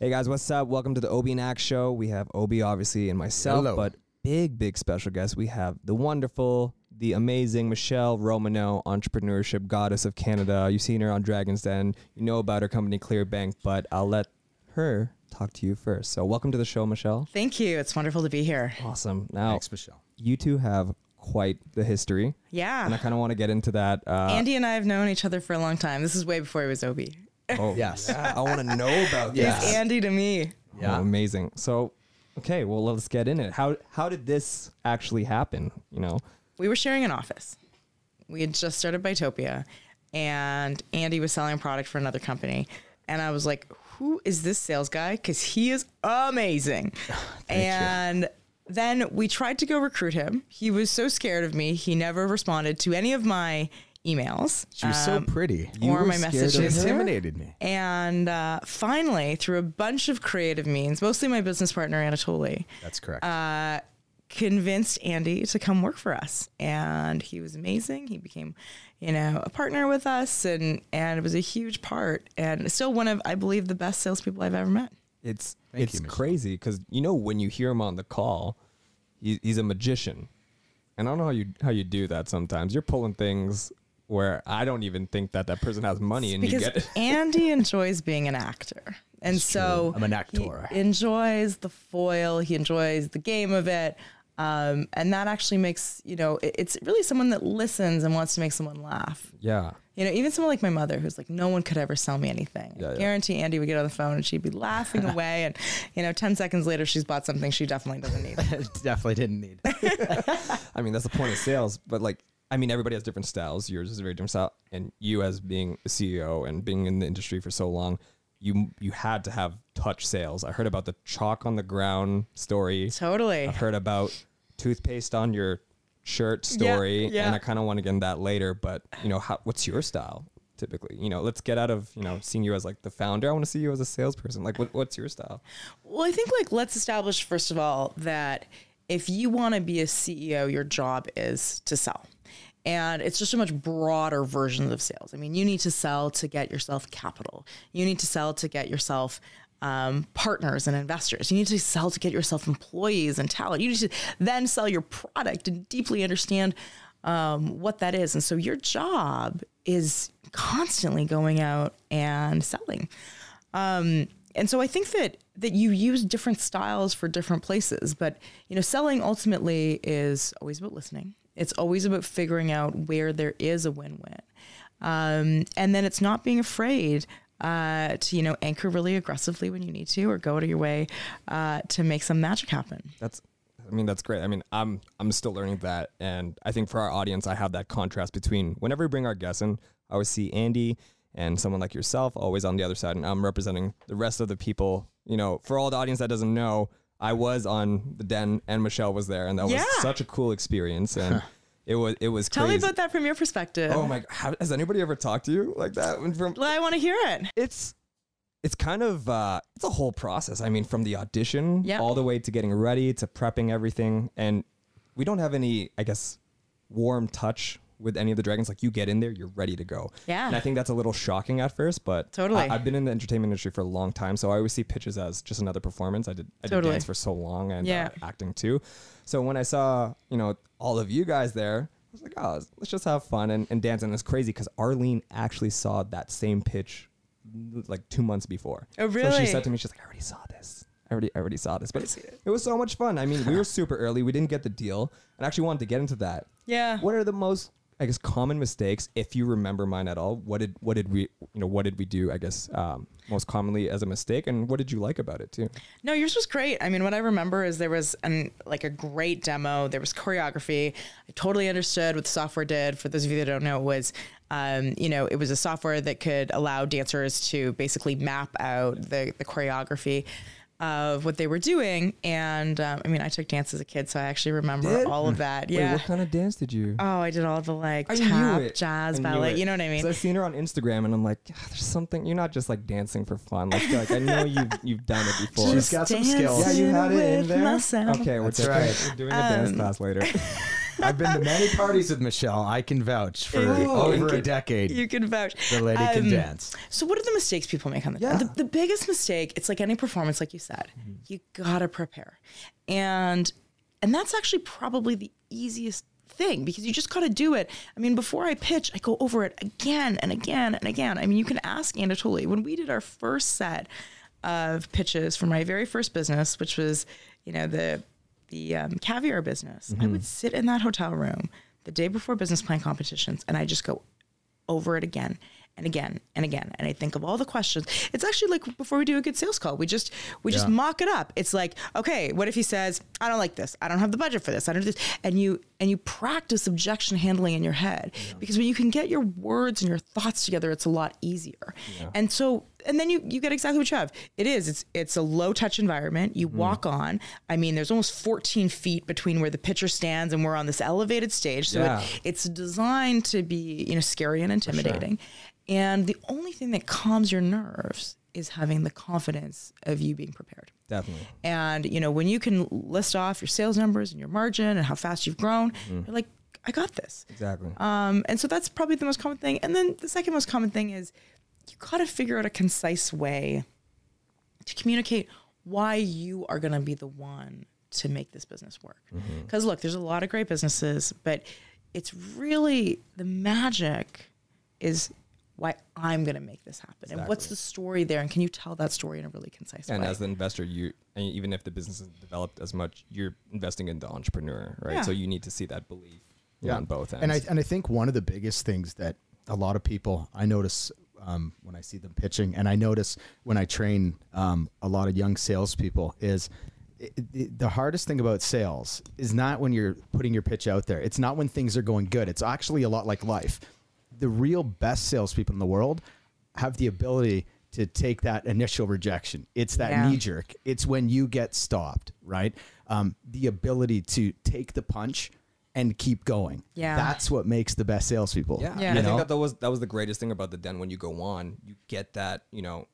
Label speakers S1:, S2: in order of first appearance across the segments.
S1: Hey guys, what's up? Welcome to the Obie and Ax Show. We have Obie, obviously, and myself,
S2: Hello.
S1: but big, big special guest. We have the wonderful, the amazing Michele Romanow, entrepreneurship goddess of Canada. You've seen her on Dragon's Den. You know about her company Clearbanc, but I'll let her talk to you first. So, welcome to the show, Michele.
S3: Thank you. It's wonderful to be here.
S1: Awesome. Now,
S2: Thanks, Michele.
S1: you two have quite the history, Yeah. and I kind of want to get into that. Uh,
S3: Andy and I have known each other for a long time. This is way before he was Obie.
S1: oh,
S2: Yes.
S1: yeah, I want to know about
S2: Yes.
S1: that.
S3: He's Andy to me.
S2: Yeah.
S1: Oh, amazing. So, okay, well, let's get in it. How how did this actually happen? You know,
S3: We were sharing an office. We had just started Buytopia, and Andy was selling a product for another company. And I was like, who is this sales guy? Because he is amazing. and then we tried to go recruit him. He was so scared of me, he never responded to any of my emails.
S2: She was so
S3: Um,
S2: pretty.
S1: You
S3: or
S1: were
S3: my
S1: scared
S2: She
S3: messages.
S2: intimidated me.
S3: And uh, finally, through a bunch of creative means, mostly my business partner Anatoly,
S2: That's correct.
S3: uh, convinced Andy to come work for us, and he was amazing. He became, you know, a partner with us, and and it was a huge part, and still one of I believe the best salespeople I've ever met.
S1: it's
S2: Thank
S1: it's
S2: you,
S1: crazy because you know when you hear him on the call, he, he's a magician, and I don't know how you how you do that. Sometimes you're pulling things where I don't even think that that person has money, and you
S3: because
S1: get it.
S3: Andy enjoys being an actor, and so
S2: I'm an actor.
S3: He enjoys the foil. He enjoys the game of it. Um, and that actually makes you know it- it's really someone that listens and wants to make someone laugh.
S1: yeah,
S3: You know, even someone like my mother, who's like, no one could ever sell me anything.
S1: Yeah,
S3: I
S1: yeah.
S3: guarantee Andy would get on the phone and she'd be laughing away, and you know, ten seconds later, she's bought something she definitely doesn't need.
S2: Definitely didn't need.
S1: I mean that's the point of sales. But like, I mean, everybody has different styles. Yours is a very different style, and you as being a CEO and being in the industry for so long. You, you had to have touch sales. I heard about the chalk on the ground story.
S3: totally.
S1: I've heard about toothpaste on your shirt
S3: Yeah,
S1: story,
S3: yeah.
S1: and I kind of want to get in that later. But you know, how, what's your style typically? You know, let's get out of you know seeing you as like the founder. I want to see you as a salesperson. Like, what, what's your style?
S3: Well, I think like let's establish first of all that if you want to be a CEO, your job is to sell. And it's just a much broader version of sales. I mean, you need to sell to get yourself capital. You need to sell to get yourself um, partners and investors. You need to sell to get yourself employees and talent. You need to then sell your product and deeply understand um, what that is. And so your job is constantly going out and selling. Um, and so I think that that you use different styles for different places, but you know, selling ultimately is always about listening. It's always about figuring out where there is a win-win, um, and then it's not being afraid uh, to you know anchor really aggressively when you need to, or go out of your way uh, to make some magic happen.
S1: That's, I mean, that's great. I mean, I'm I'm still learning that, and I think for our audience, I have that contrast between whenever we bring our guests in, I always see Andy and someone like yourself always on the other side, and I'm representing the rest of the people. You know, for all the audience that doesn't know, I was on the den, and Michele was there, and that was such a cool experience, and it was it was
S3: Tell
S1: crazy.
S3: me about that from your perspective.
S1: Oh my! How, has anybody ever talked to you like that? From
S3: Well, I want to hear it.
S1: it's it's kind of uh, it's a whole process. I mean, from the audition
S3: Yeah.
S1: all the way to getting ready to prepping everything, and we don't have any, I guess, warm touch with any of the dragons. Like you get in there, you're ready to go.
S3: Yeah.
S1: and I think that's a little shocking at first, but
S3: Totally.
S1: I, have been in the entertainment industry for a long time, so I always see pitches as just another performance. I did I did
S3: Totally.
S1: dance for so long and
S3: Yeah.
S1: uh, acting too. So when I saw you know all of you guys there. I was like, oh, let's just have fun and, and dance. And it's crazy because Arlene actually saw that same pitch like two months before.
S3: Oh,
S1: So
S3: really?
S1: she said to me, she's like, I already saw this. I already, I already saw this, but it. was so much fun. I mean, we were super early. We didn't get the deal, and I actually wanted to get into that.
S3: Yeah.
S1: What are the most, I guess, common mistakes, if you remember mine at all? What did, what did we, you know, what did we do? I guess um, most commonly as a mistake, and what did you like about it too?
S3: No, yours was great. I mean, what I remember is there was an like a great demo. There was choreography. I totally understood what the software did. For those of you that don't know, it was um, you know, it was a software that could allow dancers to basically map out the the choreography of what they were doing. And um, I mean, I took dance as a kid, so I actually remember
S1: Did?
S3: all of that.
S1: Wait,
S3: Yeah.
S1: what kind of dance did you?
S3: Oh, I did all the like
S1: I
S3: tap, jazz,
S1: I
S3: ballet. You know what I mean?
S1: So I've seen her on Instagram, and I'm like, "Ah, there's something. You're not just like dancing for fun. Like, like I know you've you've done it before.
S2: She's got some skills.
S1: yeah, you had it in
S3: with
S1: there.
S3: myself.
S1: Okay, we're,
S2: That's
S1: taking-
S2: right.
S1: we're doing a dance
S3: Um,
S1: class later.
S2: I've been to many parties with Michele. I can vouch for
S3: Oh,
S2: over
S3: you
S2: a decade.
S3: You can vouch.
S2: the lady can
S3: Um,
S2: dance.
S3: So, what are the mistakes people make on the
S1: Yeah.
S3: the, the biggest mistake? It's like any performance, like you said, you gotta prepare, and and that's actually probably the easiest thing because you just gotta do it. I mean, before I pitch, I go over it again and again and again. I mean, you can ask Anatoly when we did our first set of pitches for my very first business, which was you know the the um, caviar business. I would sit in that hotel room the day before business plan competitions, and I just go over it again and again and again and i think of all the questions. It's actually like before we do a good sales call we just we just mock it up. It's like okay what if he says i don't like this. I don't have the budget for this. I don't do this. And you and you practice objection handling in your head because when you can get your words and your thoughts together it's a lot easier. And so and then you you get exactly what you have. It is it's it's a low touch environment. You walk on. I mean there's almost 14 feet between where the pitcher stands and we're on this elevated stage. So
S1: Yeah.
S3: it, it's designed to be you know scary and intimidating Sure. and the only thing that calms your nerves is having the confidence of you being prepared.
S1: Definitely.
S3: and you know when you can list off your sales numbers and your margin and how fast you've grown you're like i got this.
S1: Exactly.
S3: um, and so that's probably the most common thing. And then the second most common thing is you got to figure out a concise way to communicate why you are going to be the one to make this business work. Mm-hmm. Because look, there's a lot of great businesses, but it's really the magic is why I'm going to make this happen. And what's the story there? And can you tell that story in a really concise
S1: and
S3: way?
S1: And as the investor, you and even if the business isn't developed as much, you're investing in the entrepreneur, right?
S3: Yeah.
S1: So you need to see that belief on both ends.
S2: And I and I think one of the biggest things that a lot of people I notice um, when I see them pitching, and I notice when I train um, a lot of young salespeople is. the hardest thing about sales is not when you're putting your pitch out there. It's not when things are going good. It's actually a lot like life. The real best salespeople in the world have the ability to take that initial rejection. It's that
S3: Yeah.
S2: knee jerk. It's when you get stopped, right? Um, the ability to take the punch and keep going.
S3: Yeah.
S2: That's what makes the best salespeople.
S1: Yeah,
S3: Yeah.
S2: You
S1: I think that, that was that was the greatest thing about the den. When you go on, you get that you know,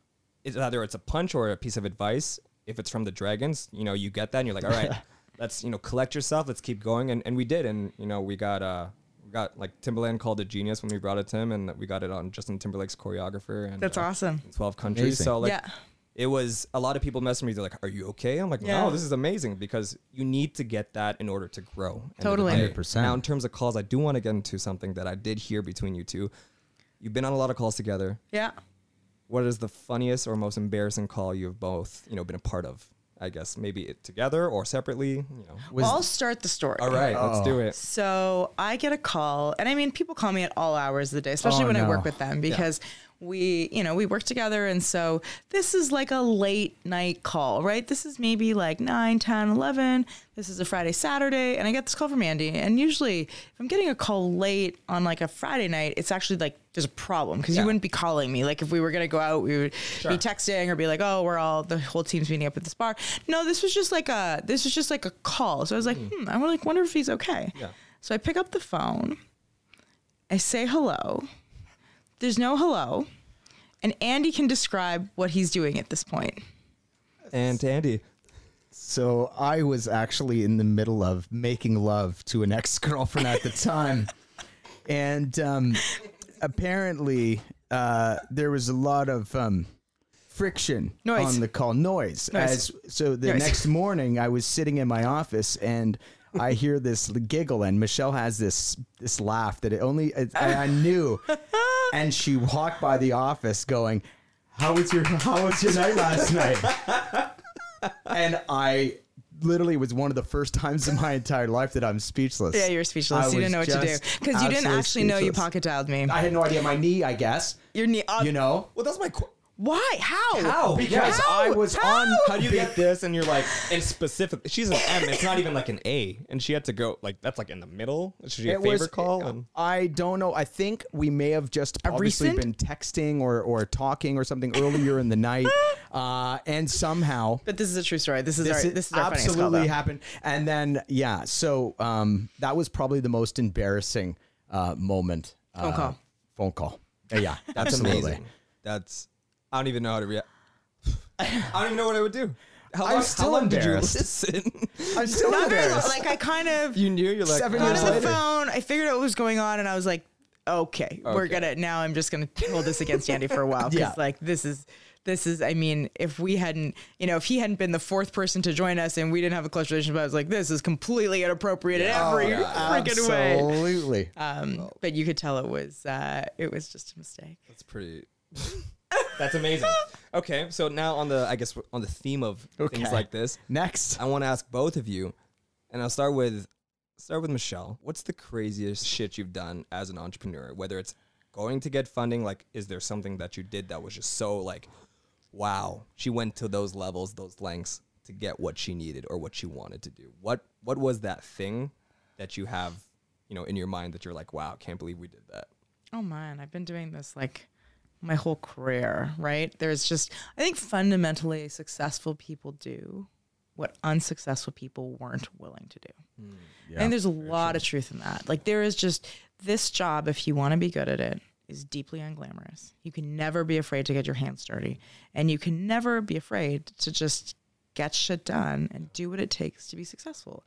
S1: it's either it's a punch or a piece of advice. If it's from the dragons, you know, you get that, and you're like, all right, let's you know collect yourself. Let's keep going, and and we did, and you know, we got uh. We got like Timbaland called it genius when we brought it to him, and we got it on Justin Timberlake's choreographer. And
S3: That's
S1: uh,
S3: awesome.
S1: Twelve countries.
S2: Amazing.
S1: So like,
S3: Yeah.
S1: It was a lot of people messaging me. They're like, "Are you okay?" I'm like,
S3: Yeah.
S1: "No, this is amazing because you need to get that in order to grow." end
S3: Totally.
S2: 100%.
S1: Now, in terms of calls, I do want to get into something that I did hear between you two. You've been on a lot of calls together.
S3: yeah.
S1: What is the funniest or most embarrassing call you've both, you know, been a part of? I guess maybe it together or separately. You know.
S2: Was-
S3: I'll start the story.
S1: All right, let's do it.
S3: So I get a call, and I mean, people call me at all hours of the day, especially
S2: Oh,
S3: when I work with them because we, you know, we work together. And so this is like a late night call, right? This is maybe like 9, 10, 11. This is a Friday, Saturday. And I get this call from Andy. And usually, if I'm getting a call late on like a Friday night, it's actually like there's a problem because
S1: Yeah.
S3: you wouldn't be calling me. Like if we were going to go out, we would be texting or be like, oh, we're all, the whole team's meeting up at this bar. No, this was just like a, this was just like a call. So I was like, hmm, I like wonder if he's okay.
S1: Yeah.
S3: So I pick up the phone. I say hello. There's no hello. And Andy can describe what he's doing at this point.
S1: And Andy,
S2: So I was actually in the middle of making love to an ex girlfriend at the time, and um, apparently uh, there was a lot of um, friction
S3: Noise.
S2: on the call, noise.
S3: Noise.
S2: As so, the
S3: Noise.
S2: next morning I was sitting in my office and. I hear this giggle and Michele has this this laugh that it only I, I knew, and she walked by the office going, "How was your How was your night last night?" and I literally was one of the first times in my entire life that I'm speechless.
S3: Yeah, you're speechless.
S2: I
S3: you didn't know what to do because you didn't actually know you
S2: speechless.
S3: pocket dialed me.
S2: I had no idea my knee. I guess
S3: Your knee. Uh,
S2: you know
S1: well, that's my. Qu-
S3: why? How?
S1: How?
S2: because
S1: How?
S2: I was
S3: How?
S2: on.
S1: How do you get this? And you're like, and specific. She's an M. It's not even like an A, and she had to go like that's like in the middle. Is she a
S2: It
S1: favorite
S2: was-
S1: call? And
S2: I don't know. I think we may have just
S3: A
S2: obviously
S3: recent?
S2: been texting or, or talking or something earlier in the night, uh, and somehow
S3: But this is a true story. This is
S2: this,
S3: our
S2: is
S3: this is our funniest call,
S2: absolutely
S3: though.
S2: happened. And then yeah, so um, that was probably the most embarrassing uh, moment.
S3: Phone
S2: uh,
S3: call.
S2: Phone call. Uh, yeah,
S1: that's
S2: absolutely.
S1: amazing. That's I don't even know how to react. I don't even know what I would do. How
S2: I'm
S1: long,
S2: still
S1: how long did you
S2: embarrassed.
S1: listen?
S2: I'm still
S3: Not very long.
S2: embarrassed.
S3: Like I kind of
S1: you knew you're like
S2: Seven
S3: got
S2: years
S3: on the
S2: later.
S3: phone. I figured out what was going on, and I was like, okay, we're
S1: Okay.
S3: gonna now. I'm just gonna hold this against Andy for a while because
S2: Yeah.
S3: like this is. This is, I mean, if we hadn't, you know, if he hadn't been the fourth person to join us and we didn't have a close relationship, I was like, this is completely inappropriate in every
S1: yeah.
S3: freaking way.
S2: Absolutely.
S3: Um, but you could tell it was, uh, it was just a mistake.
S1: That's pretty. That's amazing. Okay, so now on the I guess on the theme of things like this,
S2: Next.
S1: I want to ask both of you, and I'll start with start with Michele. What's the craziest shit you've done as an entrepreneur? Whether it's going to get funding, like is there something that you did that was just so like, wow, she went to those levels, those lengths to get what she needed or what she wanted to do. What what was that thing that you have, you know, in your mind that you're like, wow, can't believe we did that.
S3: Oh man, I've been doing this like my whole career, right? There's just I think fundamentally successful people do what unsuccessful people weren't willing to do. Mm, I think there's a lot of truth in that. Like there is just this job if you want to be good at it is deeply unglamorous. You can never be afraid to get your hands dirty and you can never be afraid to just get shit done and do what it takes to be successful.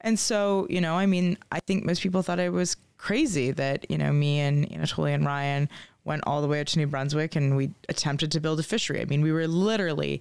S3: And so, you know, I mean, I think most people thought I was crazy that, you know, me and Anatoly and Ryan went all the way up to New Brunswick and we attempted to build a fishery. I mean, we were literally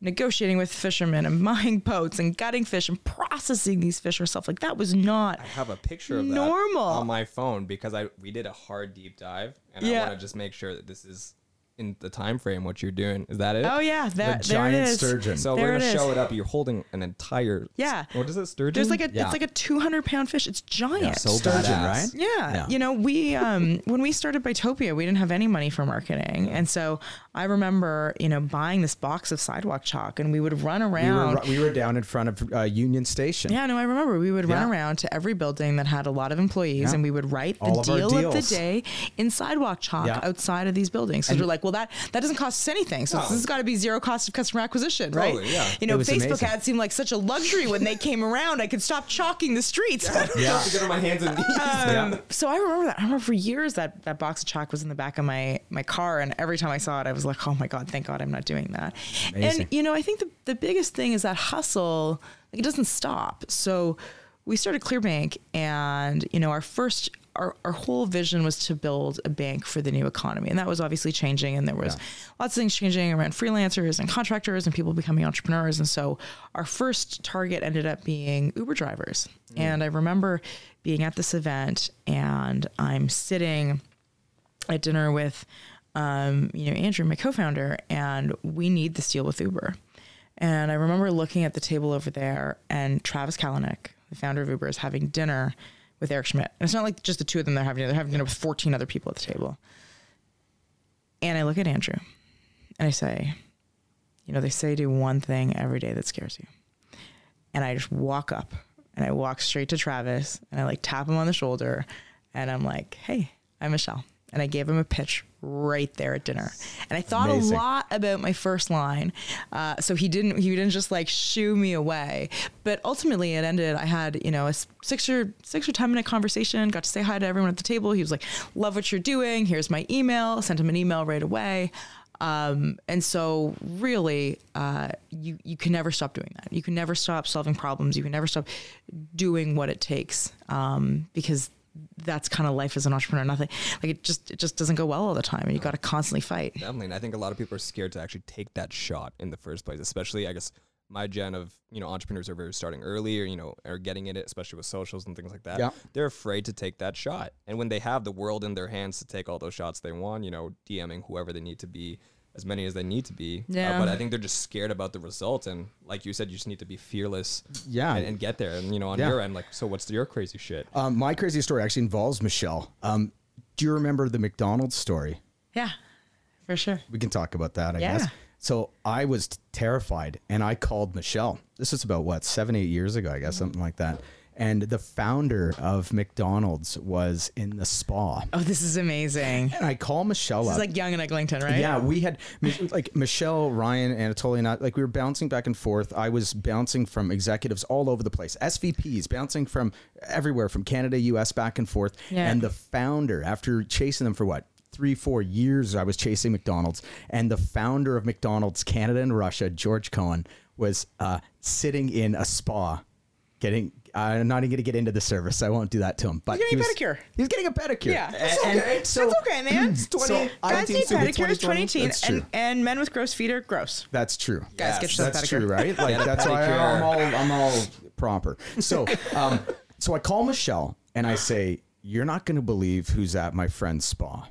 S3: negotiating with fishermen and buying boats and gutting fish and processing these fish ourselves. Like that was not
S1: I have a picture of that
S3: Normal.
S1: on my phone because I we did a hard deep dive and I want to just make sure that this is in the time frame what you're doing. Is that it?
S3: Oh yeah, that there it
S2: giant
S3: is.
S2: sturgeon.
S1: So
S3: There
S1: we're gonna
S3: is.
S1: show it up. You're holding an entire
S3: Yeah.
S1: What is it? Sturgeon?
S3: There's like a
S2: Yeah.
S3: it's like a 200 pound fish. It's giant.
S1: so
S2: Sturgeon,
S1: badass.
S2: right?
S3: Yeah.
S2: Yeah.
S3: You know, we um when we started Buytopia, we didn't have any money for marketing. And so I remember, you know, buying this box of sidewalk chalk and we would run
S2: We
S3: around.
S2: were, we were down in front of uh, Union Station.
S3: yeah, no, I remember we would run around to every building that had a lot of employees
S2: Yeah.
S3: and we would write the
S2: All of
S3: deal of the day in sidewalk chalk
S2: Yeah.
S3: outside of these buildings. Because we're like, well, that that doesn't cost us anything. So
S1: No.
S3: this has got to be zero cost of customer acquisition, right?
S1: Totally, yeah.
S3: You know, Facebook
S2: amazing.
S3: ads seemed like such a luxury when they came around. I could stop chalking the streets.
S1: yeah. to get on my hands and knees.
S3: Um, So I remember that. I remember for years that that box of chalk was in the back of my my car, and every time I saw it, I was like, "Oh my god, thank God I'm not doing that."
S2: Amazing.
S3: And you know, I think the the biggest thing is that hustle. Like it doesn't stop. So we started Clearbanc, and you know, our first. Our, our whole vision was to build a bank for the new economy and that was obviously changing and there was
S2: Yeah.
S3: lots of things changing around freelancers and contractors and people becoming entrepreneurs and so our first target ended up being uber drivers and i remember being at this event and i'm sitting at dinner with um, you know andrew my co-founder and we need this deal with uber and i remember looking at the table over there and travis kalanick the founder of uber is having dinner with eric schmidt. And it's not like just the two of them they're having dinner they're having dinner with 14 other people at the table. And i look at andrew and i say you know they say do one thing every day that scares you. And I just walk up and I walk straight to Travis and I like tap him on the shoulder and I'm like, hey, I'm Michele. And I gave him a pitch right there at dinner. And I thought
S2: Amazing.
S3: a lot about my first line. Uh, so he didn't he didn't just like shoo me away. But ultimately it ended, I had, you know, a six or six or ten minute conversation, got to say hi to everyone at the table. He was like, Love what you're doing. Here's my email. Sent him an email right away. Um, and so really, uh, you, you can never stop doing that. You can never stop solving problems. You can never stop doing what it takes. Um, because that's kind of life as an entrepreneur. Nothing like it just, it just doesn't go well all the time and you got to constantly fight.
S1: Definitely. And I think a lot of people are scared to actually take that shot in the first place, especially, I guess, my gen of, you know, entrepreneurs are very starting early or, you know, are getting in it, especially with socials and things like that.
S2: Yeah.
S1: They're afraid to take that shot. And when they have the world in their hands to take all those shots they want, you know, DMing whoever they need to be, as many as they need to be. Uh,
S3: Yeah.
S1: but I think they're just scared about the results. And like you said, you just need to be fearless
S2: Yeah.
S1: and, and get there. And, you know, on
S2: Yeah.
S1: your end, like, so what's your crazy shit?
S2: Um, my crazy story actually involves Michele. Um, do you remember the McDonald's story?
S3: Yeah, for sure.
S2: We can talk about that, I
S3: Yeah.
S2: guess. So I was t- terrified and I called Michele. This was about what, seven, eight years ago, I guess, something like that. And the founder of McDonald's was in the spa.
S3: Oh, this is amazing.
S2: And I call Michele
S3: This
S2: up.
S3: is like Young and Eglinton, right?
S2: Yeah, we had like Michele, Ryan, Anatoly, and I, like we were bouncing back and forth. I was bouncing from executives all over the place, SVPs, bouncing from everywhere, from Canada, US, back and forth.
S3: Yeah.
S2: And the founder, after chasing them for what three, four years I was chasing McDonald's, and the founder of McDonald's Canada and Russia, George Cohon, was uh, sitting in a spa, getting. I'm not even going to get into the service. I won't do that to him. But he's
S3: getting
S2: he
S3: a pedicure.
S2: He was getting a pedicure.
S3: Yeah.
S2: And-
S3: That's
S2: and
S3: okay.
S2: so
S3: That's okay, man.
S2: So
S1: 20
S2: I-
S3: Guys need
S1: Super
S3: pedicures
S1: 2020.
S3: 2018
S2: That's true.
S3: and, and men with gross feet are gross.
S2: That's true.
S3: Guys, get yourself a
S2: That's
S3: pedicure.
S2: true, right? Like that's why. I'm all I'm all proper. So, um, so I call Michele and I say, "You're not going to believe who's at my friend's spa."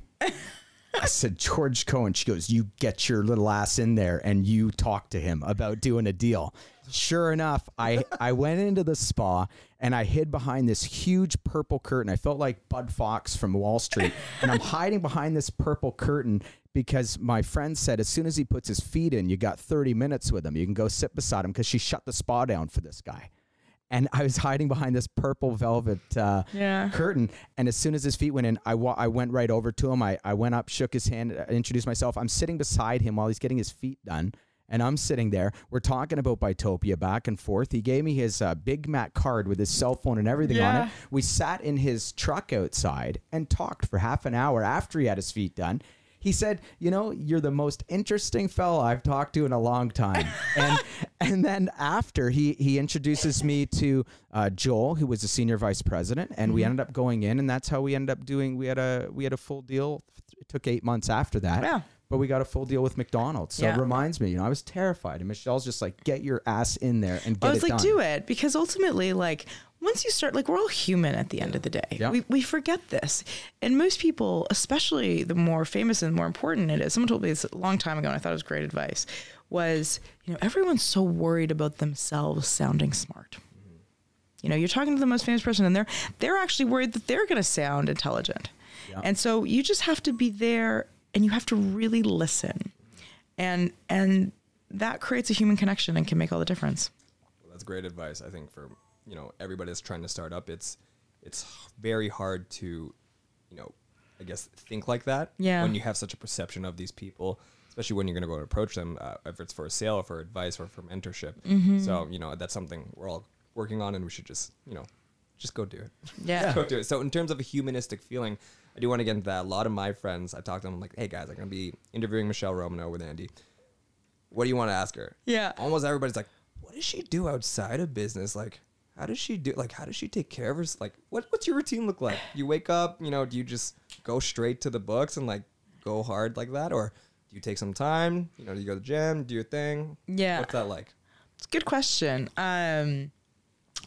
S2: I said, George Cohon. She goes, You get your little ass in there and you talk to him about doing a deal. Sure enough, I, I went into the spa and I hid behind this huge purple curtain. I felt like Bud Fox from Wall Street. And I'm hiding behind this purple curtain because my friend said as soon as he puts his feet in, you got 30 minutes with him. You can go sit beside him because she shut the spa down for this guy. And I was hiding behind this purple velvet uh,
S3: Yeah.
S2: curtain. And as soon as his feet went in, I, wa- I went right over to him. I, I went up, shook his hand, introduced myself. I'm sitting beside him while he's getting his feet done. And I'm sitting there. We're talking about Buytopia back and forth. He gave me his uh, Big Mac card with his cell phone and everything on it. We sat in his truck outside and talked for half an hour after he had his feet done. He said, "You know, you're the most interesting fella I've talked to in a long time." and and then after he he introduces me to uh, Joel, who was a senior vice president, and
S3: Mm-hmm.
S2: we ended up going in, and that's how we ended up doing. We had a we had a full deal. It took eight months after that.
S3: Yeah.
S2: But we got a full deal with McDonald's. So
S3: Yeah.
S2: it reminds me, you know, I was terrified. And Michele's just like, get your ass in there and get it
S3: I was
S2: it
S3: like,
S2: done.
S3: do it because ultimately, like, once you start, like, we're all human at the end of the day.
S2: Yeah.
S3: We, we forget this. And most people, especially the more famous and more important it is, someone told me this a long time ago, and I thought it was great advice, was, you know, everyone's so worried about themselves sounding smart. Mm-hmm. You know, you're talking to the most famous person, and they're they're actually worried that they're going to sound intelligent.
S2: Yeah.
S3: And so you just have to be there, and you have to really listen, and and that creates a human connection and can make all the difference.
S1: That's great advice. I think for you know everybody that's trying to start up, it's it's very hard to you know I guess think like that.
S3: Yeah.
S1: When you have such a perception of these people, especially when you're going to go and approach them, uh, if it's for a sale, or for advice, or for mentorship.
S3: Mm-hmm.
S1: So you know that's something we're all working on, and we should just you know just go do it.
S3: Yeah.
S1: Just go do it. So in terms of a humanistic feeling, I do want to get into that. A lot of my friends, I talked to them I'm like, hey guys, I'm going to be interviewing Michele Romanow with Andy. What do you want to ask her?
S3: Yeah.
S1: Almost everybody's like, what does she do outside of business? Like, how does she do? Like, how does she take care of her? Like, what what's your routine look like? You wake up, you know, do you just go straight to the books and like go hard like that, or do you take some time? You know, do you go to the gym, do your thing?
S3: Yeah.
S1: What's that like?
S3: It's a good question. Um,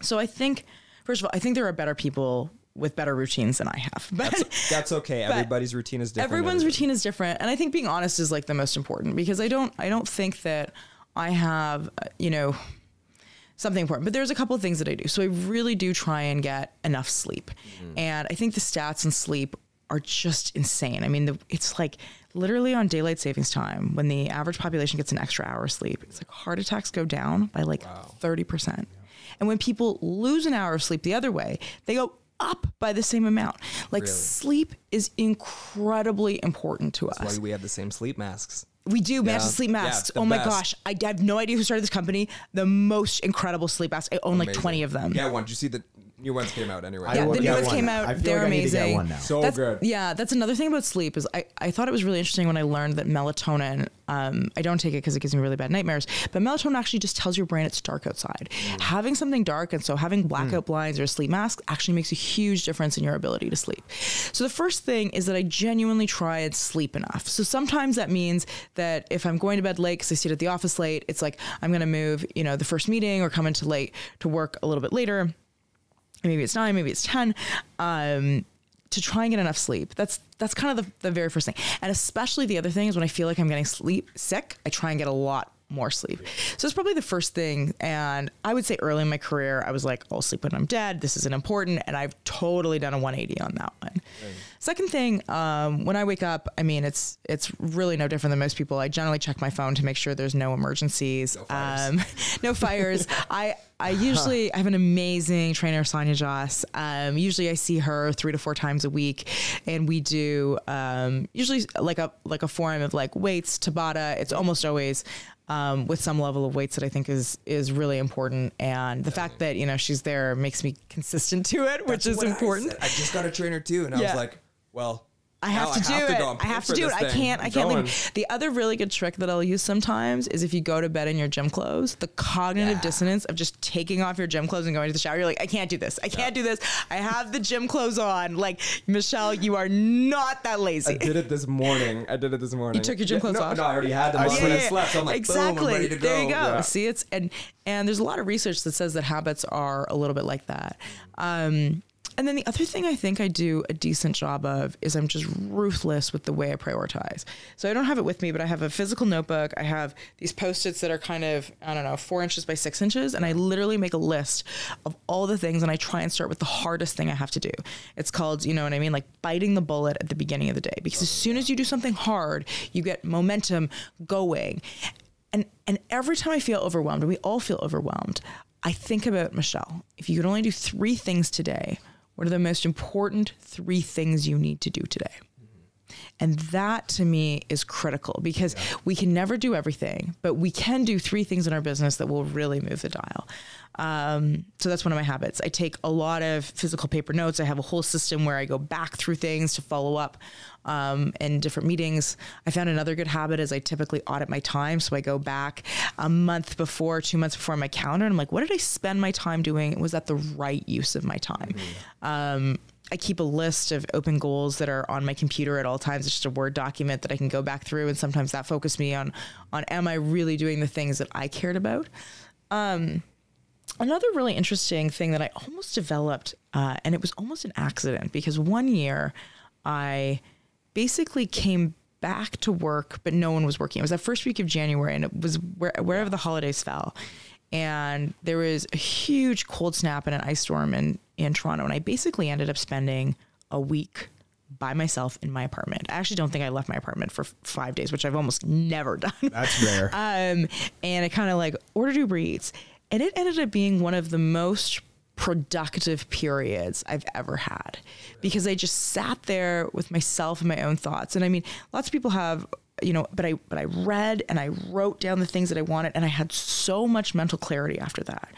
S3: so I think, first of all, I think there are better people with better routines than I have. But
S1: That's that's okay. Everybody's routine is different.
S3: everyone's routine is different, and I think being honest is like the most important because I don't I don't think that I have uh, you know something important. But there's a couple of things that I do. So I really do try and get enough sleep, and I think the stats in sleep are just insane. I mean, the, it's like literally on daylight savings time when the average population gets an extra hour of sleep. It's like heart attacks go down by like thirty percent, and when people lose an hour of sleep the other way, they go up by the same amount. Like
S1: Really?
S3: sleep is incredibly important to
S1: That's
S3: us.
S1: why we have the same sleep masks.
S3: We do match
S1: Yeah.
S3: sleep
S1: Yeah,
S3: masks.
S1: the
S3: oh my
S1: best.
S3: gosh. I have no idea who started this company. The most incredible sleep masks. I own like 20 of them.
S1: Yeah, one. Did you see the new ones came out anyway?
S3: Yeah, the new ones
S2: one.
S3: came
S2: I
S3: out.
S2: feel
S3: They're
S2: like I need to get
S3: amazing.
S2: one now.
S1: So
S3: that's,
S1: good.
S3: Yeah, that's another thing about sleep is I, I thought it was really interesting when I learned that melatonin. Um, I don't take it because it gives me really bad nightmares, but melatonin actually just tells your brain it's dark outside.
S1: Mm.
S3: Having something dark and so having blackout blinds or a sleep mask actually makes a huge difference in your ability to sleep. So the first thing is that I genuinely try and sleep enough. So sometimes that means that if I'm going to bed late because I stayed at the office late, it's like I'm going to move, you know, the first meeting or come into late to work a little bit later maybe it's nine, maybe it's 10, um, to try and get enough sleep. That's that's kind of the, the very first thing. And especially the other thing is when I feel like I'm getting sleep sick, I try and get a lot more sleep. So it's probably the first thing. And I would say early in my career, I was like, I'll sleep when I'm dead. This isn't important. And I've totally done a 180 on that one. Second thing, um, when I wake up, I mean, it's it's really no different than most people. I generally check my phone to make sure there's no emergencies, no
S1: fires.
S3: Um, no fires. I I usually I have an amazing trainer, Sonia Joss. Um, usually I see her three to four times a week, and we do um, usually like a like a forum of like weights, Tabata. It's almost always. Um, with some level of weights that I think is is really important, and the fact that you know she's there makes me consistent to it, which is
S1: what I
S3: important.
S1: I, just got a trainer too, and I
S3: Yeah.
S1: was like, well,
S3: I have
S1: Now
S3: to
S1: I
S3: do
S1: have to
S3: it. I have to do it. I can't. I
S1: I'm
S3: can't
S1: going.
S3: leave. The other really good trick that I'll use sometimes is if you go to bed in your gym clothes, the cognitive dissonance of just taking off your gym clothes and going to the shower. You're like, I can't do this. I can't do this. I have the gym clothes on. Like Michele, you are not that lazy.
S1: I did it this morning. I did it this morning.
S3: You took your gym clothes
S1: no,
S3: off?
S1: No, I already had them on when I slept. So I'm like,
S3: exactly.
S1: boom, I'm ready to go.
S3: There you go.
S1: Yeah.
S3: See, it's and and there's a lot of research that says that habits are a little bit like that. Um, and then the other thing I think I do a decent job of is I'm just ruthless with the way I prioritize. So I don't have it with me, but I have a physical notebook. I have these post-its that are kind of, I don't know, four inches by six inches. And I literally make a list of all the things and I try and start with the hardest thing I have to do. It's called, you know what I mean? Like biting the bullet at the beginning of the day. Because as soon as you do something hard, you get momentum going. And and every time I feel overwhelmed, and we all feel overwhelmed, I think about Michele. If you could only do three things today, what are the most important three things you need to do today? And that to me is critical because we can never do everything, but we can do three things in our business that will really move the dial. Um, so that's one of my habits. I take a lot of physical paper notes. I have a whole system where I go back through things to follow up um, in different meetings. I found another good habit is I typically audit my time. So I go back a month before, two months before my calendar, and I'm like, what did I spend my time doing? Was that the right use of my time? Um, I keep a list of open goals that are on my computer at all times. It's just a Word document that I can go back through, and sometimes that focuses me on on am I really doing the things that I cared about. Um, another really interesting thing that I almost developed, uh, and it was almost an accident because one year I basically came back to work, but no one was working. It was that first week of January, and it was where, wherever the holidays fell. And there was a huge cold snap and an ice storm in, in Toronto. And I basically ended up spending a week by myself in my apartment. I actually don't think I left my apartment for f- five days, which I've almost never done.
S2: That's rare.
S3: Um, and I kind of like ordered Uber Eats, and it ended up being one of the most productive periods I've ever had because I just sat there with myself and my own thoughts. And I mean, lots of people have, you know, but I but I read and I wrote down the things that I wanted, and I had so much mental clarity after that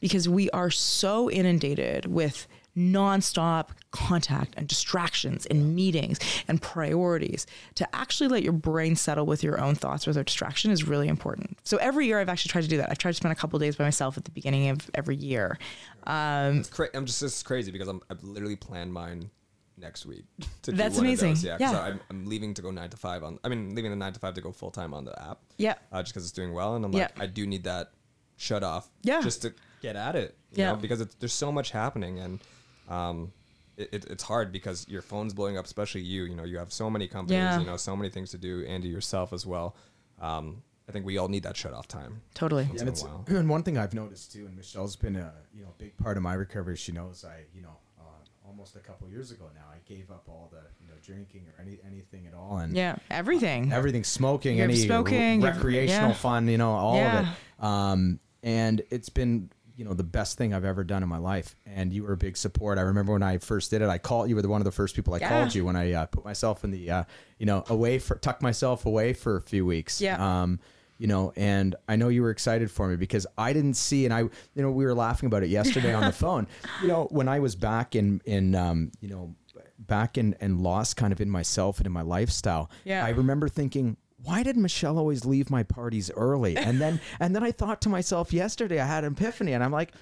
S3: because we are so inundated with nonstop contact and distractions and meetings and priorities to actually let your brain settle with your own thoughts without distraction is really important. So every year I've actually tried to do that. I've tried to spend a couple days by myself at the beginning of every year. Um,
S1: It's cra- I'm just it's crazy because I'm I've literally planned mine next week. To
S3: That's
S1: do
S3: amazing.
S1: Yeah,
S3: Yeah.
S1: I'm, I'm leaving to go nine to five on. I mean, leaving the nine to five to go full time on the app.
S3: Yeah.
S1: Uh, just because it's doing well, and I'm
S3: Yeah.
S1: like, I do need that shut off.
S3: Yeah.
S1: Just to get at it. You
S3: Yeah.
S1: Know? Because it's, there's so much happening, and um, it, it, it's hard because your phone's blowing up. Especially you. You know, you have so many companies.
S3: Yeah.
S1: You know, so many things to do. Andy yourself as well. Um, I think we all need that shut off time.
S3: totally.
S1: Once
S2: and it's and one thing I've noticed too, and Michele's been a you know big part of my recovery. She knows I you know uh, almost a couple years ago now I gave up all the you know drinking or any anything at all, and
S3: Yeah, everything.
S2: everything smoking,
S3: You have
S2: any
S3: smoking, you
S2: recreational
S3: yeah.
S2: fun, you know, all of it. Um, and it's been you know the best thing I've ever done in my life. And you were a big support. I remember when I first did it, I called you were the one of the first people I
S3: Yeah.
S2: called you when I uh, put myself in the uh, you know away for tuck myself away for a few weeks.
S3: Yeah.
S2: Um, you know, and I know you were excited for me because I didn't see, and I, you know, we were laughing about it yesterday on the phone. You know, when I was back in, in, um, you know, back in and lost kind of in myself and in my lifestyle.
S3: Yeah.
S2: I remember thinking, why did Michele always leave my parties early? And then, and then I thought to myself yesterday, I had an epiphany, and I'm like.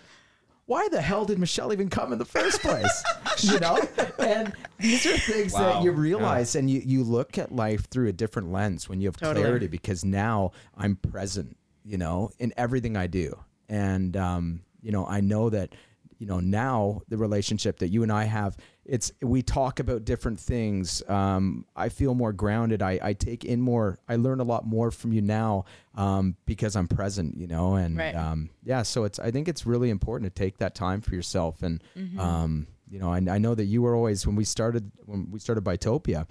S2: Why the hell did Michele even come in the first place? you know, and these are things that
S1: Wow.
S2: you
S1: Yeah.
S2: realize, and you you look at life through a different lens when you have
S3: Totally.
S2: clarity because now I'm present, you know, in everything I do. And, um, you know, I know that, you know, now the relationship that you and I have, it's, we talk about different things. Um, I feel more grounded. I, I take in more, I learn a lot more from you now, um, because I'm present, you know, and,
S3: Right.
S2: um, yeah, so it's, I think it's really important to take that time for yourself. And, um, you know, I, I know that you were always, when we started, when we started Buytopia,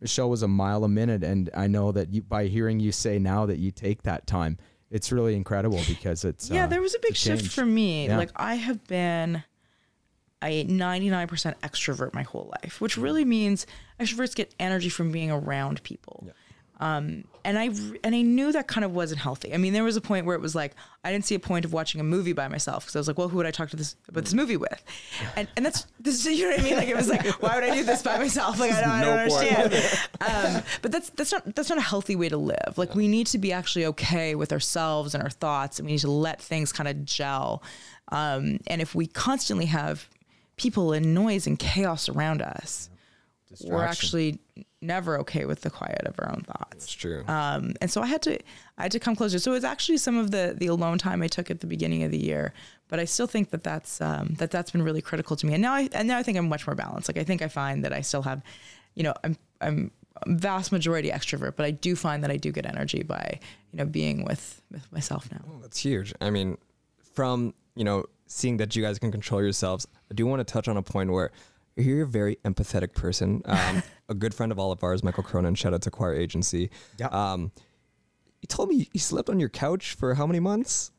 S2: Michele was a mile a minute, and I know that you, by hearing you say now that you take that time, it's really incredible because it's
S3: yeah,
S2: uh,
S3: there was a big
S2: it's
S3: shift for me.
S2: Yeah.
S3: Like I have been a 99% extrovert my whole life, which really means extroverts get energy from being around people. Um, and I and I knew that kind of wasn't healthy. I mean, there was a point where it was like I didn't see a point of watching a movie by myself because I was like, well, who would I talk to this about this movie with? And and that's this, you know what I mean? Like it was like, why would I do this by myself? Like I don't, I don't understand. um, but that's that's not that's not a healthy way to live. Like we need to be actually okay with ourselves and our thoughts, and we need to let things kind of gel. Um, and if we constantly have people and noise and chaos around us, we're actually never okay with the quiet of our own thoughts.
S1: It's true.
S3: Um, and so I had to, I had to come closer. So it's actually some of the the alone time I took at the beginning of the year, but I still think that that's um, that that's been really critical to me. And now I and now I think I'm much more balanced. Like I think I find that I still have, you know, I'm I'm a vast majority extrovert, but I do find that I do get energy by you know being with with myself now.
S1: That's huge. I mean, from you know seeing that you guys can control yourselves, I do want to touch on a point where you're a very empathetic person. Um, a good friend of all of ours, Michael Cronin, shout out to Choir Agency.
S2: Yeah.
S1: Um, you told me you slept on your couch for how many months?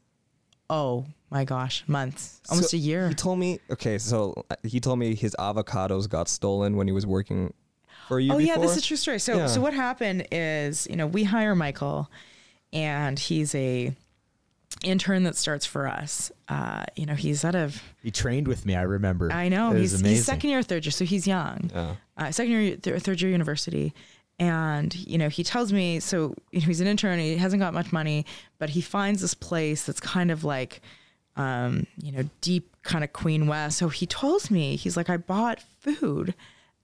S3: Oh my gosh, months, almost
S1: So
S3: a year.
S1: He told me. Okay, so uh, he told me his avocados got stolen when he was working for you.
S3: Oh
S1: before.
S3: yeah, this is a true story. So
S1: Yeah.
S3: so what happened is, you know, we hire Michael and he's a intern that starts for us. Uh, you know, he's out of
S2: He trained with me. I remember.
S3: I know
S2: It
S3: he's he's second year, third year, so he's young.
S1: Yeah.
S3: Uh, second year, th- third year university. And you know, he tells me so. You know, he's an intern. He hasn't got much money, but he finds this place that's kind of like, um, you know, deep kind of Queen West. So he tells me he's like, I bought food,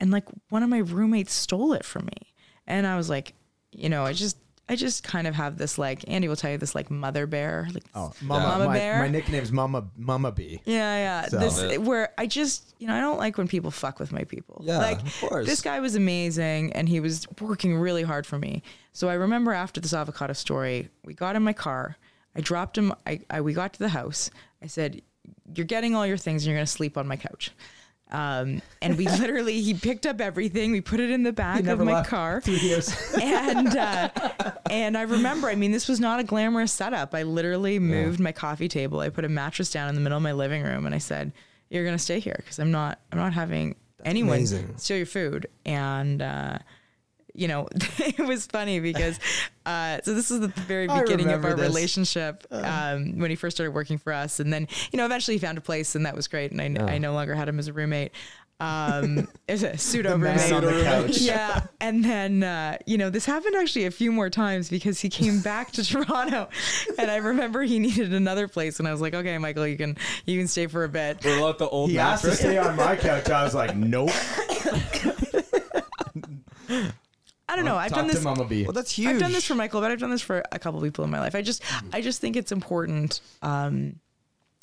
S3: and like one of my roommates stole it from me, and I was like, you know, I just. I just kind of have this like Andy will tell you this like mother bear like
S2: Oh, Mama,
S3: mama
S2: my,
S3: bear
S2: my nickname's Mama Mama B.
S3: yeah, yeah.
S2: So-
S3: This
S1: Yeah.
S3: where I just, you know, I don't like when people fuck with my people.
S1: Yeah,
S3: like
S1: of course.
S3: this guy was amazing and he was working really hard for me. So I remember after this avocado story, we got in my car. I dropped him. I, I we got to the house. I said, "You're getting all your things and you're gonna sleep on my couch." Um, and we literally, he picked up everything. We put it in the back of my car and uh, and I remember, I mean, this was not a glamorous setup. I literally moved my coffee table. I put a mattress down in the middle of my living room, and I said, "You're gonna stay here because I'm not. I'm not having anyone
S1: amazing.
S3: steal your food." And uh, you know, it was funny because uh, so this was the very beginning of our
S2: this.
S3: relationship um, when he first started working for us, and then you know, eventually he found a place, and that was great, and I,
S1: Yeah.
S3: I no longer had him as a roommate. Um, it's a pseudo roommate
S2: on the couch.
S3: yeah. And then, uh, you know, this happened actually a few more times because he came back to Toronto and I remember he needed another place. And I was like, okay, Michael, you can, you can stay for a bit.
S1: We're about the old
S2: He asked to stay on my couch. I was like, nope.
S3: I don't know. I've done this.
S2: Mama B.
S1: Well, that's huge.
S3: I've done this for Michael, but I've done this for a couple people in my life. I just, I just think it's important. Um,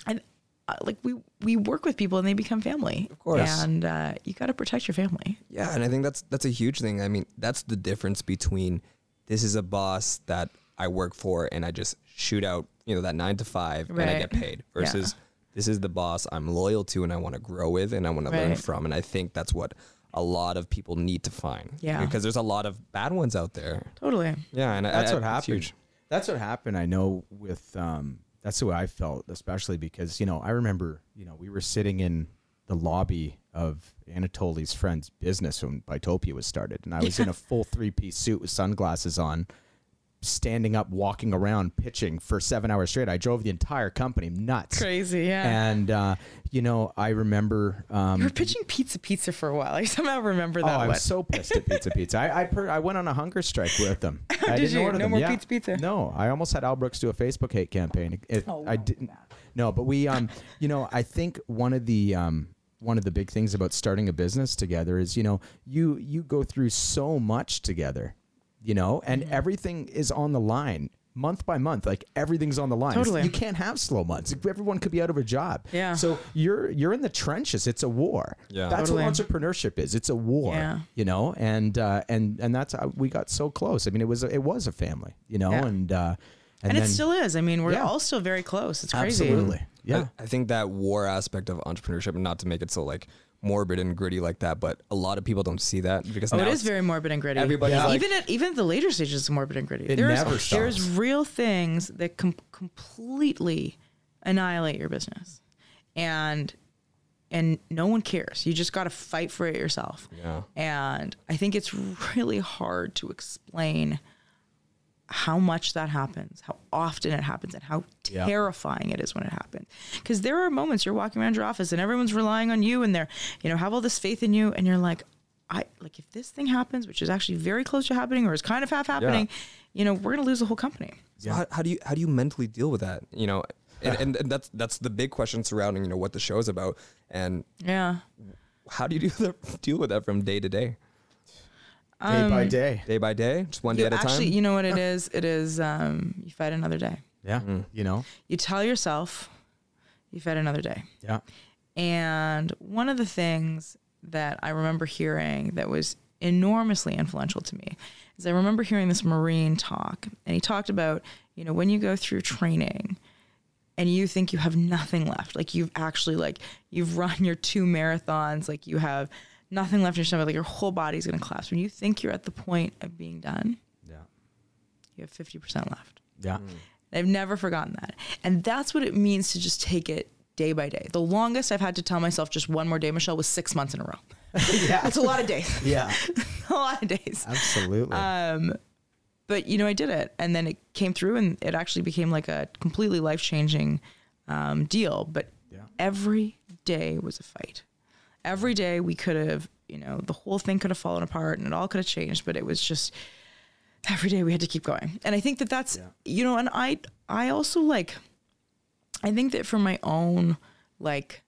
S3: and uh, like we, we work with people and they become family. Of
S1: course.
S3: And uh, you got to protect your family.
S1: Yeah, and I think that's that's a huge thing. I mean, that's the difference between this is a boss that I work for and I just shoot out, you know, that nine to five and I get paid versus this is the boss I'm loyal to and I want to grow with and I want to learn from. And I think that's what a lot of people need to find.
S3: Yeah.
S1: Because there's a lot of bad ones out there.
S3: Totally.
S1: Yeah, and
S2: That's
S1: I,
S2: what
S1: it's
S2: happened.
S1: huge.
S2: That's what happened. I know with um, that's the way I felt, especially because you know I remember you know we were sitting in the lobby of Anatoly's friend's business when Buytopia was started, and I was in a full three piece suit with sunglasses on, standing up, walking around, pitching for seven hours straight. I drove the entire company nuts.
S3: Crazy. Yeah.
S2: And uh, you know, I remember. Um,
S3: you were pitching pizza pizza for a while. I somehow remember that.
S2: Oh, I'm
S3: one.
S2: so pissed at Pizza Pizza. I I, per, I went on a hunger strike with them. I
S3: Did
S2: didn't
S3: you?
S2: order
S3: No
S2: them.
S3: more
S2: Yeah.
S3: Pizza Pizza?
S2: No, I almost had Al Brooks do a Facebook hate campaign. It,
S3: Oh,
S2: I didn't. No, but we um, you know, I think one of the um, one of the big things about starting a business together is you know you you go through so much together, you know, and
S3: Mm-hmm.
S2: everything is on the line. Month by month, like everything's on the line.
S3: Totally.
S2: You can't have slow months. Everyone could be out of a job.
S3: Yeah.
S2: So you're you're in the trenches. It's a war.
S1: Yeah.
S2: That's
S3: Totally.
S2: what entrepreneurship is. It's a war.
S3: Yeah.
S2: You know, and uh, and and that's how we got so close. I mean, it was a, it was a family. You know,
S3: Yeah.
S2: and uh,
S3: and,
S2: then,
S3: it still is. I mean, we're
S2: Yeah.
S3: all still very close. It's crazy.
S2: absolutely yeah.
S1: I, I think that war aspect of entrepreneurship, and not to make it so like morbid and gritty like that, but a lot of people don't see that because
S3: Oh, it is very morbid and gritty.
S1: Everybody's
S2: Yeah.
S1: like,
S3: even at even at the later stages, it's morbid and gritty.
S2: It
S3: there's,
S2: never stops.
S3: There's real things that com- completely annihilate your business, and and no one cares. You just got to fight for it yourself.
S1: Yeah.
S3: And I think it's really hard to explain how much that happens, how often it happens, and how
S2: Yeah.
S3: terrifying it is when it happens. Because there are moments you're walking around your office and everyone's relying on you and they're, you know, have all this faith in you, and you're like, I like if this thing happens, which is actually very close to happening or is kind of half happening, you know, we're gonna lose the whole company.
S1: So how, how do you how do you mentally deal with that? You know, and, and, and that's that's the big question surrounding you know what the show is about, and
S3: Yeah.
S1: how do you do the, deal with that from day to day,
S2: Day by day.
S1: day by day, just one day
S3: You
S1: at a time.
S3: actually,
S1: time?
S3: you know what it is? It is um, you fight another day.
S2: Yeah.
S1: Mm.
S2: You know?
S3: You tell yourself you fight another day.
S2: Yeah.
S3: And one of the things that I remember hearing that was enormously influential to me is I remember hearing this Marine talk, and he talked about, you know, when you go through training and you think you have nothing left, like you've actually like you've run your two marathons, like you have nothing left in your stomach, like your whole body's gonna collapse. When you think you're at the point of being done,
S2: Yeah.
S3: you have fifty percent left.
S2: Yeah.
S3: I've never forgotten that. And that's what it means to just take it day by day. The longest I've had to tell myself just one more day, Michele, was six months in a row.
S2: yeah.
S3: That's a lot of days.
S2: Yeah.
S3: a lot of days.
S2: Absolutely.
S3: Um, but you know, I did it, and then it came through, and it actually became like a completely life changing um, deal. But
S2: Yeah.
S3: every day was a fight. Every day we could have, you know, the whole thing could have fallen apart, and it all could have changed. But it was just every day we had to keep going. And I think that that's,
S2: Yeah.
S3: you know, and I, I also like, I think that for my own, like,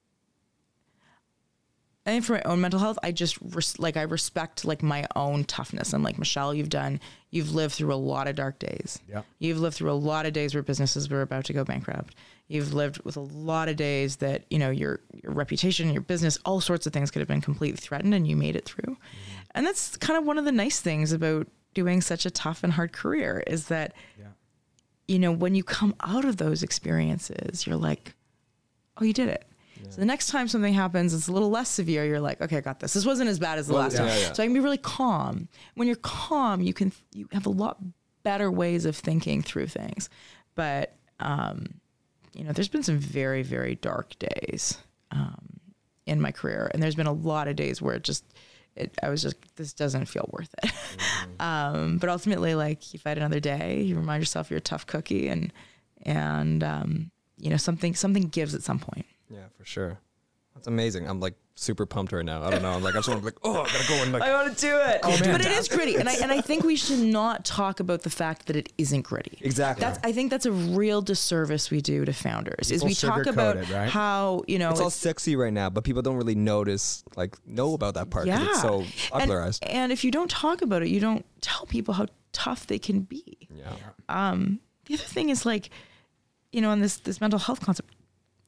S3: I think for my own mental health, I just res- like I respect like my own toughness. I'm like Michele, you've done, you've lived through a lot of dark days.
S2: Yeah.
S3: You've lived through a lot of days where businesses were about to go bankrupt. You've lived with a lot of days that you know your your reputation, your business, all sorts of things could have been completely threatened, and you made it through. Mm-hmm. And that's kind of one of the nice things about doing such a tough and hard career is that
S2: yeah.
S3: you know, when you come out of those experiences, you're like, oh, you did it. So the next time something happens, it's a little less severe. You're like, okay, I got this. This wasn't as bad as the
S1: Well,
S3: last
S1: yeah,
S3: time.
S1: yeah.
S3: So I can be really calm. When you're calm, you can you have a lot better ways of thinking through things. But um, you know, there's been some very very dark days um, in my career, and there's been a lot of days where it just. It, I was just, this doesn't feel worth it. um, but ultimately, like you fight another day, you remind yourself you're a tough cookie, and and um, you know something something gives at some point.
S1: Yeah, for sure. That's amazing. I'm like super pumped right now. I don't know. I'm like I just want to be like, oh, I gotta go and like.
S3: I want to do it.
S1: Oh,
S3: but it is gritty, and I and I think we should not talk about the fact that it isn't gritty.
S1: Exactly.
S3: That's I think that's a real disservice we do to founders. is we talk about
S2: it, right?
S3: how you know
S1: it's all sexy right now, but people don't really notice, like, know about that part because
S3: yeah,
S1: it's so
S3: and,
S1: popularized.
S3: and if you don't talk about it, you don't tell people how tough they can be.
S1: yeah. Um.
S3: The other thing is like, you know, on this this mental health concept,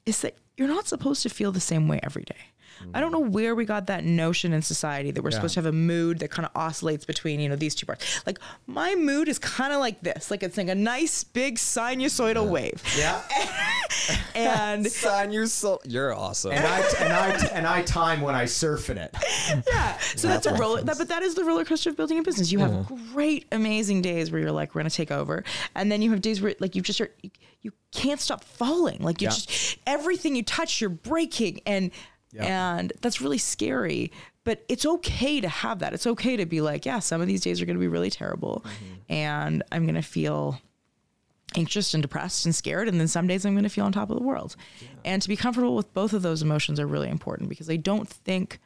S3: is that you're not supposed to feel the same way every day. I don't know where we got that notion in society that we're
S2: Yeah.
S3: supposed to have a mood that kind of oscillates between, you know, these two parts. Like my mood is kind of like this, like it's like a nice big sinusoidal wave.
S2: Yeah.
S3: And
S1: Sign your soul. You're awesome.
S2: and I and I and I time when I surf in it.
S3: yeah, so that's a roller. That, but that is the roller coaster of building a business. You have great, amazing days where you're like, we're gonna take over, and then you have days where like you just are, you, you can't stop falling. Like you
S2: Yeah.
S3: just everything you touch, you're breaking, and
S2: Yeah.
S3: and that's really scary. But it's okay to have that. It's okay to be like, yeah, some of these days are gonna be really terrible, mm-hmm. and I'm gonna feel anxious and depressed and scared and then some days i'm going to feel on top of the world and to be comfortable with both of those emotions are really important because i don't think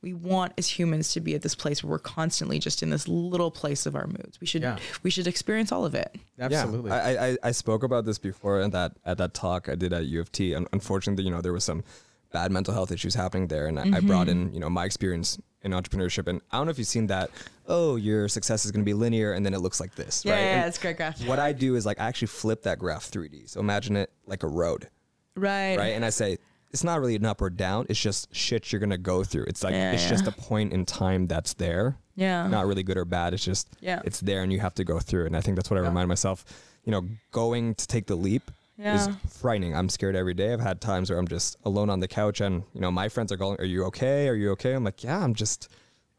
S3: we want as humans to be at this place where we're constantly just in this little place of our moods we should
S2: Yeah.
S3: we should experience all of it
S2: Absolutely.
S1: Yeah, I, I I spoke about this before in that at that talk I did at U of T. Unfortunately, you know, there was some bad mental health issues happening there, and I, I brought mm-hmm. in you know my experience in entrepreneurship. And I don't know if you've seen that. Oh, your success is going to be linear, and then it looks like this,
S3: yeah
S1: right?
S3: yeah, it's great graph
S1: what I do is like I actually flip that graph 3D. So imagine it like a road,
S3: right
S1: right? And I say it's not really an up or down. It's just shit you're gonna go through. It's like
S3: Yeah,
S1: it's
S3: yeah.
S1: just a point in time that's there.
S3: Yeah.
S1: Not really good or bad. It's just
S3: Yeah.
S1: it's there and you have to go through. it. And I think that's what I remind myself. You know, going to take the leap is frightening. I'm scared every day. I've had times where I'm just alone on the couch and you know my friends are going, "Are you okay? Are you okay?" I'm like, "Yeah, I'm just."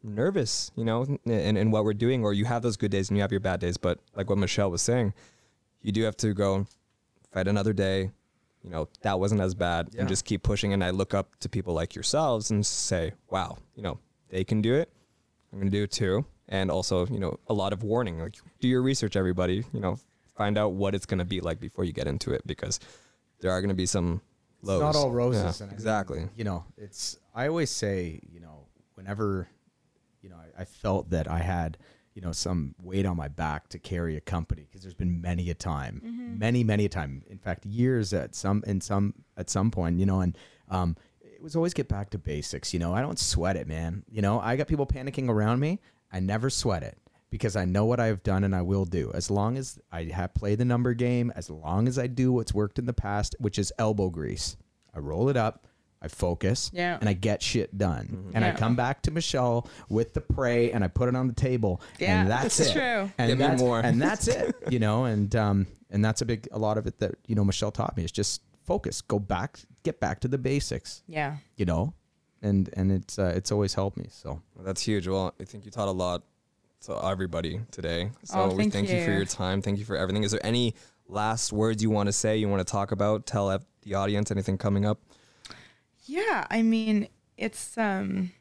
S1: nervous, you know, in, in what we're doing, or you have those good days and you have your bad days. But like what Michele was saying, you do have to go fight another day. You know, that wasn't as bad
S2: Yeah.
S1: and just keep pushing. And I look up to people like yourselves and say, wow, you know, they can do it. I'm going to do it too. and also you know a lot of warning. Like do your research, everybody. You know, find out what it's going to be like before you get into it because there are going to be some lows.
S2: It's not all roses.
S1: Yeah,
S2: and I mean,
S1: exactly.
S2: you know, it's. I always say, you know, whenever, you know, I, I felt that I had, you know, some weight on my back to carry a company because there's been many a time, many, many a time. In fact, years at some, in some, at some point, you know, and um, it was always get back to basics. You know, I don't sweat it, man. You know, I got people panicking around me. I never sweat it because I know what I've done and I will do. As long as I have played the number game, as long as I do what's worked in the past, which is elbow grease. I roll it up, I focus,
S3: Yeah.
S2: and I get shit done. And I come back to Michelle with the prey and I put it on the table.
S3: Yeah,
S2: and that's
S3: this is
S2: it.
S3: true.
S2: And
S1: Give me
S2: that's,
S1: more.
S2: And that's it. You know, and um and that's a big a lot of it that, you know, Michelle taught me is just focus. Go back, get back to the basics,
S3: Yeah.
S2: you know? And and it's uh, it's always helped me. So
S1: Well, That's huge. Well, I think you taught a lot to everybody today. So
S3: Oh,
S1: we
S3: thank
S1: thank you. for your time. Thank you for everything. Is there any last words you want to say? You want to talk about? Tell the audience anything coming up?
S3: Yeah. I mean, it's um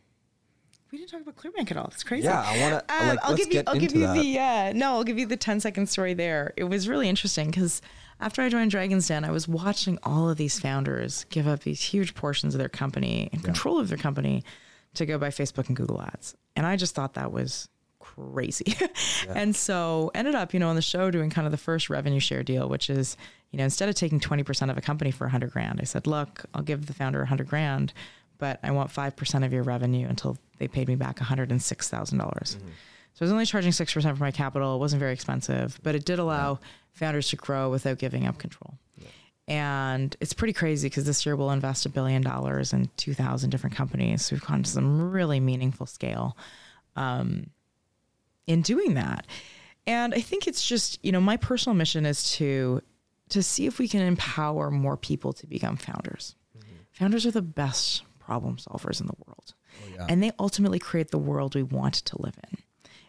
S3: we didn't talk about Clearbanc at all. It's crazy.
S1: Yeah, I want to.
S3: Um,
S1: like,
S3: I'll give you. I'll give you
S1: that.
S3: the. Uh, no, I'll give you the 10 second story there. It was really interesting because after I joined Dragon's Den, I was watching all of these founders give up these huge portions of their company and control of their company to go buy Facebook and Google Ads, and I just thought that was crazy. and so ended up, you know, on the show doing kind of the first revenue share deal, which is, you know, instead of taking 20% of a company for 100 grand, I said, look, I'll give the founder 100 grand, but I want 5% of your revenue until they paid me back $106,000. dollars So I was only charging 6% for my capital. It wasn't very expensive, but it did allow founders to grow without giving up control. And it's pretty crazy because this year we'll invest a billion dollars in 2,000 different companies. So we've gone to some really meaningful scale um, in doing that. And I think it's just, you know, my personal mission is to to see if we can empower more people to become founders. Mm-hmm. Founders are the best problem solvers in the world. Oh, and they ultimately create the world we want to live in.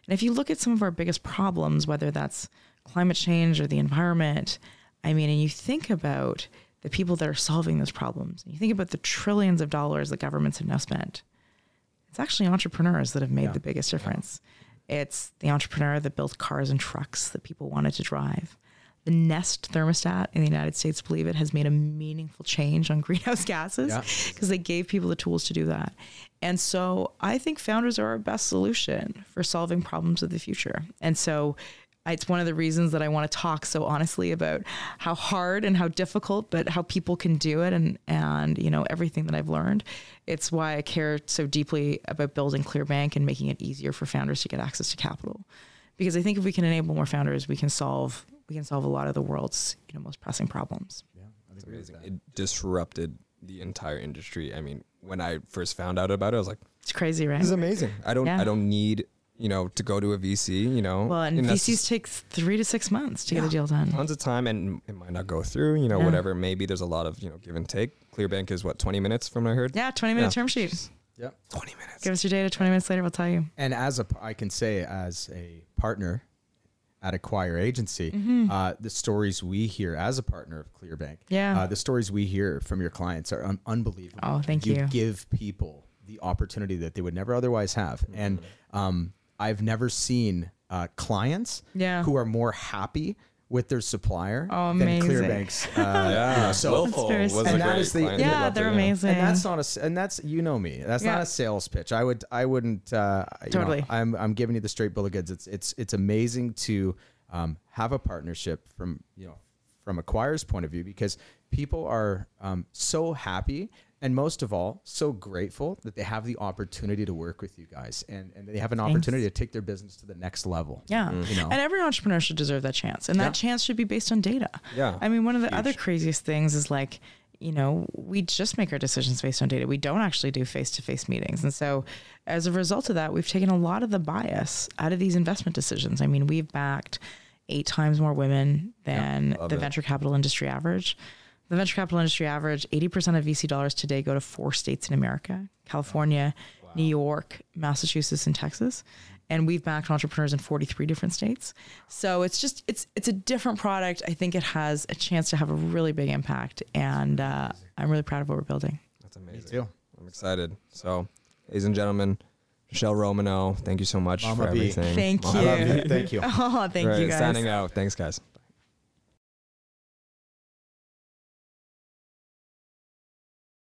S3: And if you look at some of our biggest problems, whether that's climate change or the environment, I mean, and you think about the people that are solving those problems, and you think about the trillions of dollars that governments have now spent, it's actually entrepreneurs that have made the biggest difference. It's the entrepreneur that built cars and trucks that people wanted to drive. The Nest thermostat in the United States, believe it, has made a meaningful change on greenhouse gases
S2: Yeah.
S3: because they gave people the tools to do that. And so I think founders are our best solution for solving problems of the future. And so it's one of the reasons that I want to talk so honestly about how hard and how difficult, but how people can do it and and you know everything that I've learned. It's why I care so deeply about building Clearbanc and making it easier for founders to get access to capital. Because I think if we can enable more founders, we can solve we can solve a lot of the world's you know most pressing problems.
S1: It's amazing. It disrupted the entire industry. I mean, when I first found out about it, I was like,
S3: It's crazy, right?
S1: "This is amazing." I don't.
S3: Yeah.
S1: I don't need you know to go to a VC. You know.
S3: Well, and
S1: that's
S3: VCs take three to six months to get a deal done.
S1: tons of time, and it might not go through. You know,
S3: Yeah.
S1: whatever. Maybe there's a lot of you know give and take. Clearbanc is what 20 minutes from what I heard.
S3: Yeah, 20 minute
S1: Yeah.
S3: term sheet.
S2: Yep.
S1: 20 minutes.
S3: Give us your data 20 minutes later, we'll tell you.
S2: And as a, I can say, as a partner at Acquire Agency,
S3: Mm-hmm.
S2: uh, the stories we hear as a partner of Clearbanc,
S3: Yeah.
S2: uh, the stories we hear from your clients are un- unbelievable.
S3: Oh, thank you.
S2: You give people the opportunity that they would never otherwise have, and um, I've never seen uh, clients
S3: Yeah.
S2: who are more happy with their supplier
S3: Oh,
S2: than
S3: amazing.
S2: Clearbanc's. Uh,
S1: Yeah.
S2: so
S1: Willful was
S3: sweet.
S1: a
S2: And that
S1: great
S2: is the-
S1: client.
S3: Yeah, they're
S1: it,
S3: amazing.
S2: and that's not a and that's you know me that's not a sales pitch i would i wouldn't uh you know,
S3: Totally.
S2: i'm i'm giving you the straight bill of goods it's it's it's amazing to um have a partnership from you know from acquirer's point of view because people are um so happy and most of all so grateful that they have the opportunity to work with you guys and and they have an
S3: Thanks.
S2: opportunity to take their business to the next level
S3: Yeah.
S2: you know
S3: And every entrepreneur should deserve that chance. And that
S2: Yeah.
S3: chance should be based on data.
S1: Yeah.
S3: I mean, one of the other craziest things is like, you know, we just make our decisions based on data. We don't actually do face to face meetings. And so as a result of that, we've taken a lot of the bias out of these investment decisions. I mean, we've backed eight times more women than
S1: love
S3: the
S1: it.
S3: venture capital industry average. The venture capital industry average, 80% of VC dollars today go to four states in America California, New York, Massachusetts, and Texas. And we've backed entrepreneurs in 43 different states. So it's just, it's, it's a different product. I think it has a chance to have a really big impact. And uh, I'm really proud of what we're building.
S1: That's amazing.
S2: too.
S1: I'm excited. So, ladies and gentlemen, Michele Romanow, thank you so much
S2: Mama
S1: for
S2: B.
S1: everything.
S3: Thank
S1: Mama
S3: you.
S2: you. Thank you.
S3: Oh, thank
S1: Right,
S3: you guys.
S1: Signing out. Thanks, guys.